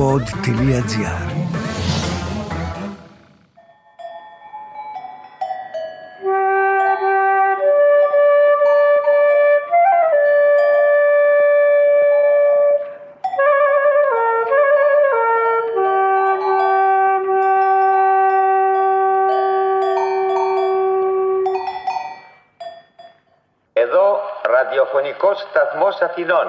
pod.gr Εδώ ραδιοφωνικός σταθμός Αθηνών.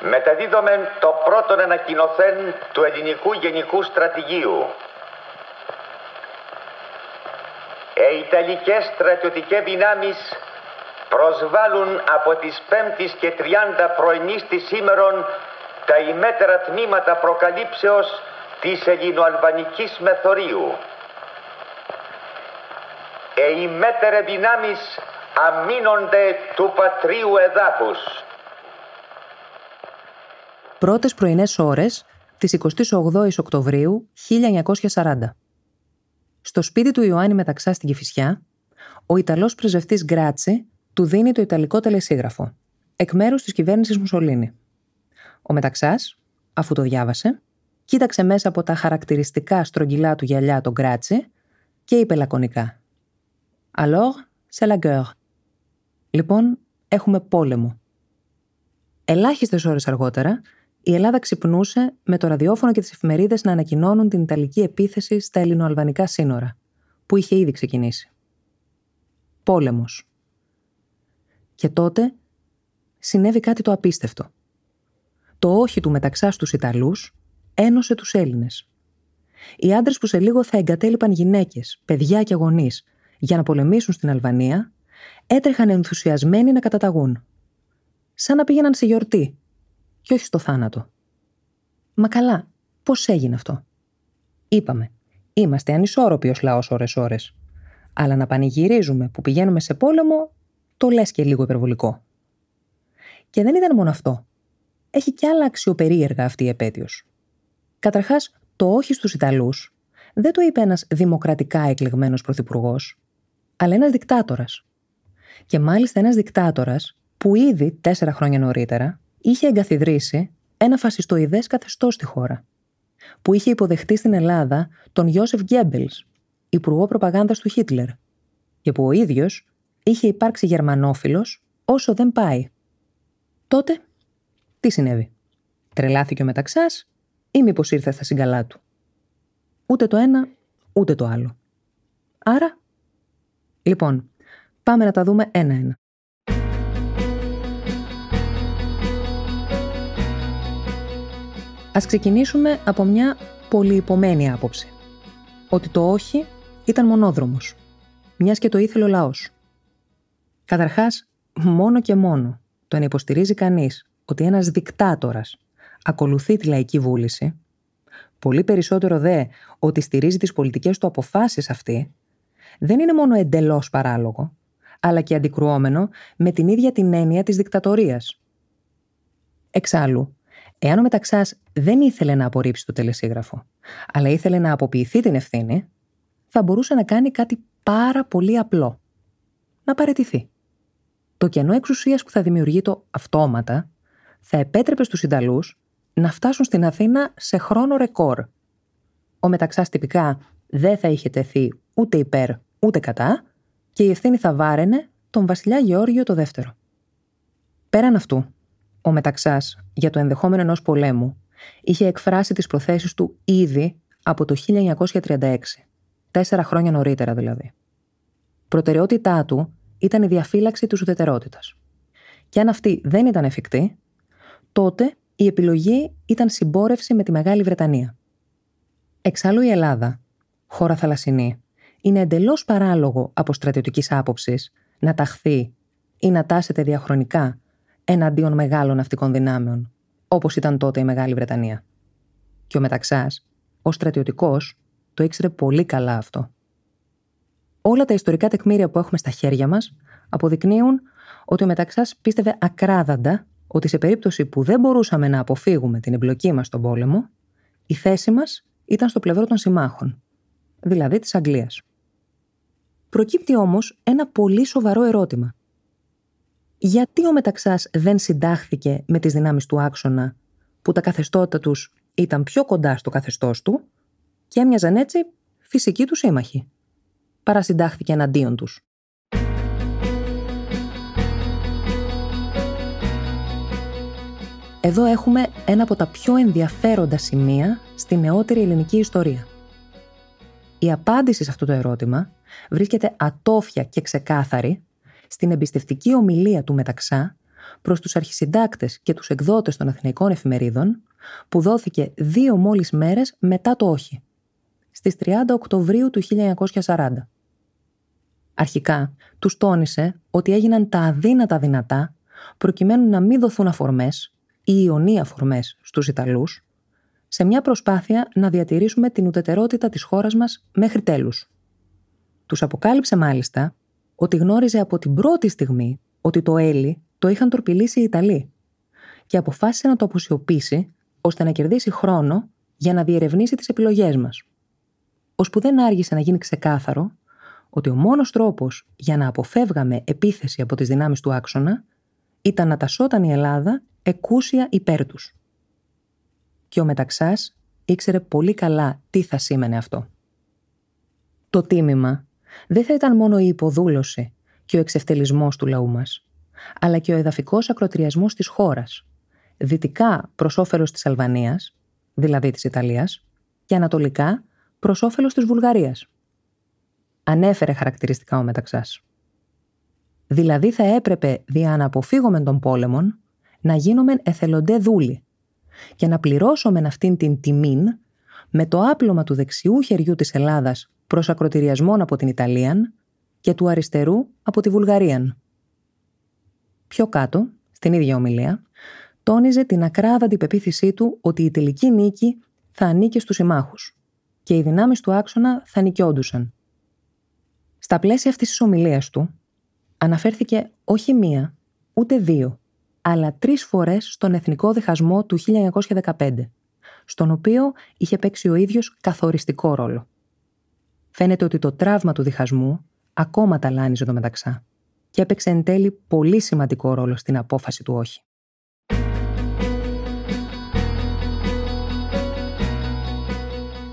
Μεταδίδομεν το πρώτο ανακοινωθέν του ελληνικού γενικού στρατηγίου. Οι Ιταλικές στρατιωτικές δυνάμεις προσβάλλουν από τις 5ης και 30 πρωινής της σήμερον τα ημέτερα τμήματα προκαλύψεως της ελληνοαλβανικής μεθορίου. Οι ημέτερε δυνάμεις αμήνονται του πατρίου εδάφους. Πρώτες πρωινές ώρες της 28ης Οκτωβρίου 1940. Στο σπίτι του Ιωάννη Μεταξά στην Κηφισιά, ο Ιταλός πρεσβευτής Γκράτσι του δίνει το Ιταλικό τελεσίγραφο, εκ μέρους της κυβέρνησης Μουσολίνη. Ο Μεταξάς, αφού το διάβασε, κοίταξε μέσα από τα χαρακτηριστικά στρογγυλά του γυαλιά τον Γκράτσι και είπε λακωνικά «Alors, c'est la guerre». Λοιπόν, έχουμε πόλεμο. Ελάχιστες ώρες αργότερα, η Ελλάδα ξυπνούσε με το ραδιόφωνο και τις εφημερίδες να ανακοινώνουν την Ιταλική επίθεση στα ελληνοαλβανικά σύνορα, που είχε ήδη ξεκινήσει. Πόλεμος. Και τότε συνέβη κάτι το απίστευτο. Το όχι του μεταξά στους Ιταλούς ένωσε τους Έλληνες. Οι άντρες που σε λίγο θα εγκατέλειπαν γυναίκες, παιδιά και γονείς για να πολεμήσουν στην Αλβανία, έτρεχαν ενθουσιασμένοι να καταταγούν. Σαν να πήγαιναν σε γιορτή και όχι στο θάνατο. Μα καλά, πώς έγινε αυτό; Είπαμε, είμαστε ανισόρροποι ως λαός ώρες-ώρες. Αλλά να πανηγυρίζουμε που πηγαίνουμε σε πόλεμο, το λες και λίγο υπερβολικό. Και δεν ήταν μόνο αυτό. Έχει κι άλλα αξιοπερίεργα αυτή η επέτειος. Καταρχάς, το όχι στους Ιταλούς δεν το είπε ένας δημοκρατικά εκλεγμένος πρωθυπουργός, αλλά ένας δικτάτορας. Και μάλιστα ένας δικτάτορας που ήδη τέσσερα χρόνια νωρίτερα είχε εγκαθιδρύσει ένα φασιστοειδές καθεστώς στη χώρα, που είχε υποδεχτεί στην Ελλάδα τον Ιώσεφ Γκέμπελς, υπουργό προπαγάνδας του Χίτλερ, και που ο ίδιος είχε υπάρξει γερμανόφιλος όσο δεν πάει. Τότε, τι συνέβη; Τρελάθηκε ο Μεταξάς ή μήπως ήρθε στα συγκαλά του; Ούτε το ένα, ούτε το άλλο. Άρα, λοιπόν, πάμε να τα δούμε ένα-ένα. Ας ξεκινήσουμε από μια πολύ υπομένη άποψη. Ότι το όχι ήταν μονόδρομος, μιας και το ήθελε ο λαός. Καταρχάς, μόνο και μόνο το να υποστηρίζει κανείς ότι ένας δικτάτορας ακολουθεί τη λαϊκή βούληση, πολύ περισσότερο δε ότι στηρίζει τις πολιτικές του αποφάσεις αυτή, δεν είναι μόνο εντελώς παράλογο, αλλά και αντικρουόμενο με την ίδια την έννοια της δικτατορίας. Εξάλλου, εάν ο Μεταξάς δεν ήθελε να απορρίψει το τελεσίγραφο, αλλά ήθελε να αποποιηθεί την ευθύνη, θα μπορούσε να κάνει κάτι πάρα πολύ απλό. Να παρετηθεί. Το κενό εξουσίας που θα δημιουργεί το αυτόματα θα επέτρεπε στους Ιταλούς να φτάσουν στην Αθήνα σε χρόνο ρεκόρ. Ο Μεταξάς τυπικά δεν θα είχε τεθεί ούτε υπέρ ούτε κατά και η ευθύνη θα βάραινε τον βασιλιά Γεώργιο το δεύτερο. Πέραν αυτού, ο Μεταξάς για το ενδεχόμενο ενός πολέμου είχε εκφράσει τις προθέσεις του ήδη από το 1936, τέσσερα χρόνια νωρίτερα δηλαδή. Προτεραιότητά του ήταν η διαφύλαξη της ουδετερότητας. Και αν αυτή δεν ήταν εφικτή, τότε η επιλογή ήταν συμπόρευση με τη Μεγάλη Βρετανία. Εξάλλου η Ελλάδα, χώρα θαλασσινή, είναι εντελώς παράλογο από στρατιωτικής άποψης να ταχθεί ή να τάσεται διαχρονικά εναντίον μεγάλων ναυτικών δυνάμεων, όπως ήταν τότε η Μεγάλη Βρετανία. Και ο Μεταξάς, ως στρατιωτικός, το ήξερε πολύ καλά αυτό. Όλα τα ιστορικά τεκμήρια που έχουμε στα χέρια μας αποδεικνύουν ότι ο Μεταξάς πίστευε ακράδαντα ότι σε περίπτωση που δεν μπορούσαμε να αποφύγουμε την εμπλοκή μας στον πόλεμο, η θέση μας ήταν στο πλευρό των συμμάχων, δηλαδή της Αγγλίας. Προκύπτει όμως ένα πολύ σοβαρό ερώτημα. Γιατί ο Μεταξάς δεν συντάχθηκε με τις δυνάμεις του άξονα που τα καθεστώτα τους ήταν πιο κοντά στο καθεστώς του και έμοιαζαν έτσι φυσικοί τους σύμμαχοι. Παρασυντάχθηκε εναντίον τους. Εδώ έχουμε ένα από τα πιο ενδιαφέροντα σημεία στη νεότερη ελληνική ιστορία. Η απάντηση σε αυτό το ερώτημα βρίσκεται ατόφια και ξεκάθαρη στην εμπιστευτική ομιλία του Μεταξά προς τους αρχισυντάκτες και τους εκδότες των αθηναϊκών εφημερίδων που δόθηκε δύο μόλις μέρες μετά το όχι, στις 30 Οκτωβρίου του 1940. Αρχικά, τους τόνισε ότι έγιναν τα αδύνατα δυνατά προκειμένου να μην δοθούν αφορμές ή ιονία αφορμές στους Ιταλούς σε μια προσπάθεια να διατηρήσουμε την ουδετερότητα της χώρας μας μέχρι τέλους. Τους αποκάλυψε μάλιστα ότι γνώριζε από την πρώτη στιγμή ότι το Έλλη το είχαν τορπιλήσει οι Ιταλοί και αποφάσισε να το αποσιωπήσει ώστε να κερδίσει χρόνο για να διερευνήσει τις επιλογές μας. Ώσπου δεν άργησε να γίνει ξεκάθαρο ότι ο μόνος τρόπος για να αποφεύγαμε επίθεση από τις δυνάμεις του άξονα ήταν να τασόταν η Ελλάδα εκούσια υπέρ τους. Και ο Μεταξάς ήξερε πολύ καλά τι θα σήμαινε αυτό. Το τίμημα δεν θα ήταν μόνο η υποδούλωση και ο εξευτελισμός του λαού μας, αλλά και ο εδαφικός ακροτηριασμός της χώρας, δυτικά προς όφελος της Αλβανίας, δηλαδή της Ιταλίας, και ανατολικά προς όφελος της Βουλγαρίας. Ανέφερε χαρακτηριστικά ο Μεταξάς. Δηλαδή θα έπρεπε δια να αποφύγουμε των πόλεμων να γίνουμε εθελοντέ δούλοι και να πληρώσουμε αυτήν την τιμήν με το άπλωμα του δεξιού χεριού της Ελλάδας προς ακροτηριασμόν από την Ιταλία και του αριστερού από τη Βουλγαρία. Πιο κάτω, στην ίδια ομιλία, τόνιζε την ακράδαντη πεποίθησή του ότι η τελική νίκη θα ανήκει στους συμμάχους και οι δυνάμεις του άξονα θα νικιόντουσαν. Στα πλαίσια αυτής της ομιλίας του, αναφέρθηκε όχι μία, ούτε δύο, αλλά τρεις φορές στον εθνικό διχασμό του 1915, στον οποίο είχε παίξει ο ίδιος καθοριστικό ρόλο. Φαίνεται ότι το τραύμα του διχασμού ακόμα ταλάνιζε το μεταξά και έπαιξε εν τέλει πολύ σημαντικό ρόλο στην απόφαση του όχι.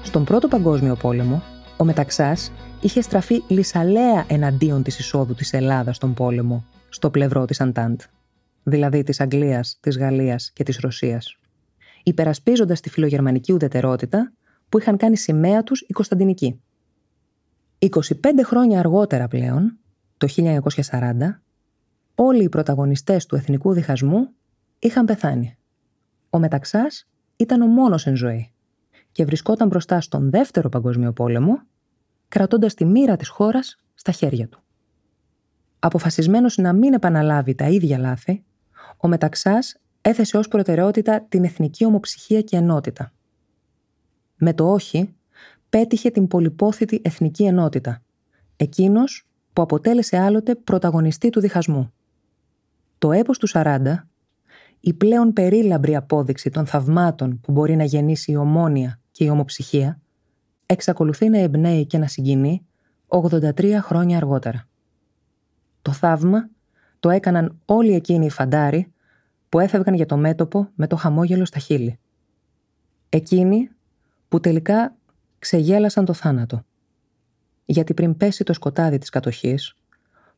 Στον Πρώτο Παγκόσμιο Πόλεμο, ο Μεταξάς είχε στραφεί λησαλέα εναντίον της εισόδου της Ελλάδας στον πόλεμο, στο πλευρό της Αντάντ, δηλαδή της Αγγλίας, της Γαλλίας και της Ρωσίας, υπερασπίζοντας τη φιλογερμανική ουδετερότητα που είχαν κάνει σημαία τους οι Κωνσταντινικοί. 25 χρόνια αργότερα πλέον, το 1940, όλοι οι πρωταγωνιστές του εθνικού διχασμού είχαν πεθάνει. Ο Μεταξάς ήταν ο μόνος εν ζωή και βρισκόταν μπροστά στον δεύτερο παγκόσμιο πόλεμο, κρατώντας τη μοίρα της χώρας στα χέρια του. Αποφασισμένος να μην επαναλάβει τα ίδια λάθη, ο Μεταξάς έθεσε ως προτεραιότητα την εθνική ομοψυχία και ενότητα. Με το όχι, πέτυχε την πολυπόθητη εθνική ενότητα, εκείνος που αποτέλεσε άλλοτε πρωταγωνιστή του διχασμού. Το έπος του 40, η πλέον περίλαμπρη απόδειξη των θαυμάτων που μπορεί να γεννήσει η ομόνια και η ομοψυχία, εξακολουθεί να εμπνέει και να συγκινεί 83 χρόνια αργότερα. Το θαύμα το έκαναν όλοι εκείνοι οι φαντάροι που έφευγαν για το μέτωπο με το χαμόγελο στα χείλη. Εκείνοι που τελικά ξεγέλασαν το θάνατο. Γιατί πριν πέσει το σκοτάδι της κατοχής,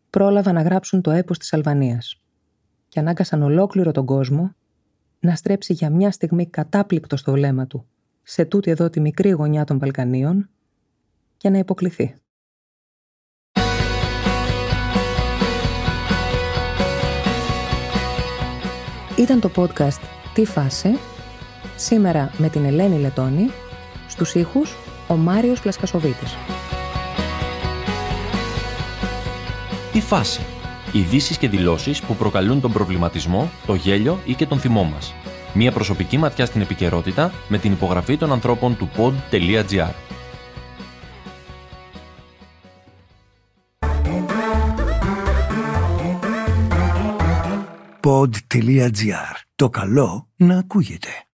πρόλαβαν να γράψουν το έπος της Αλβανίας και ανάγκασαν ολόκληρο τον κόσμο να στρέψει για μια στιγμή κατάπληκτο στο βλέμμα του σε τούτη εδώ τη μικρή γωνιά των Βαλκανίων και να υποκληθεί. Ήταν το podcast «Τι φάση» σήμερα με την Ελένη Λετώνη στους ήχους ο Μάριος Πλασκασοβίτης. Τι φάση. Ειδήσεις και δηλώσεις που προκαλούν τον προβληματισμό, το γέλιο ή και τον θυμό μας. Μία προσωπική ματιά στην επικαιρότητα με την υπογραφή των ανθρώπων του pod.gr. pod.gr. Το καλό να ακούγεται.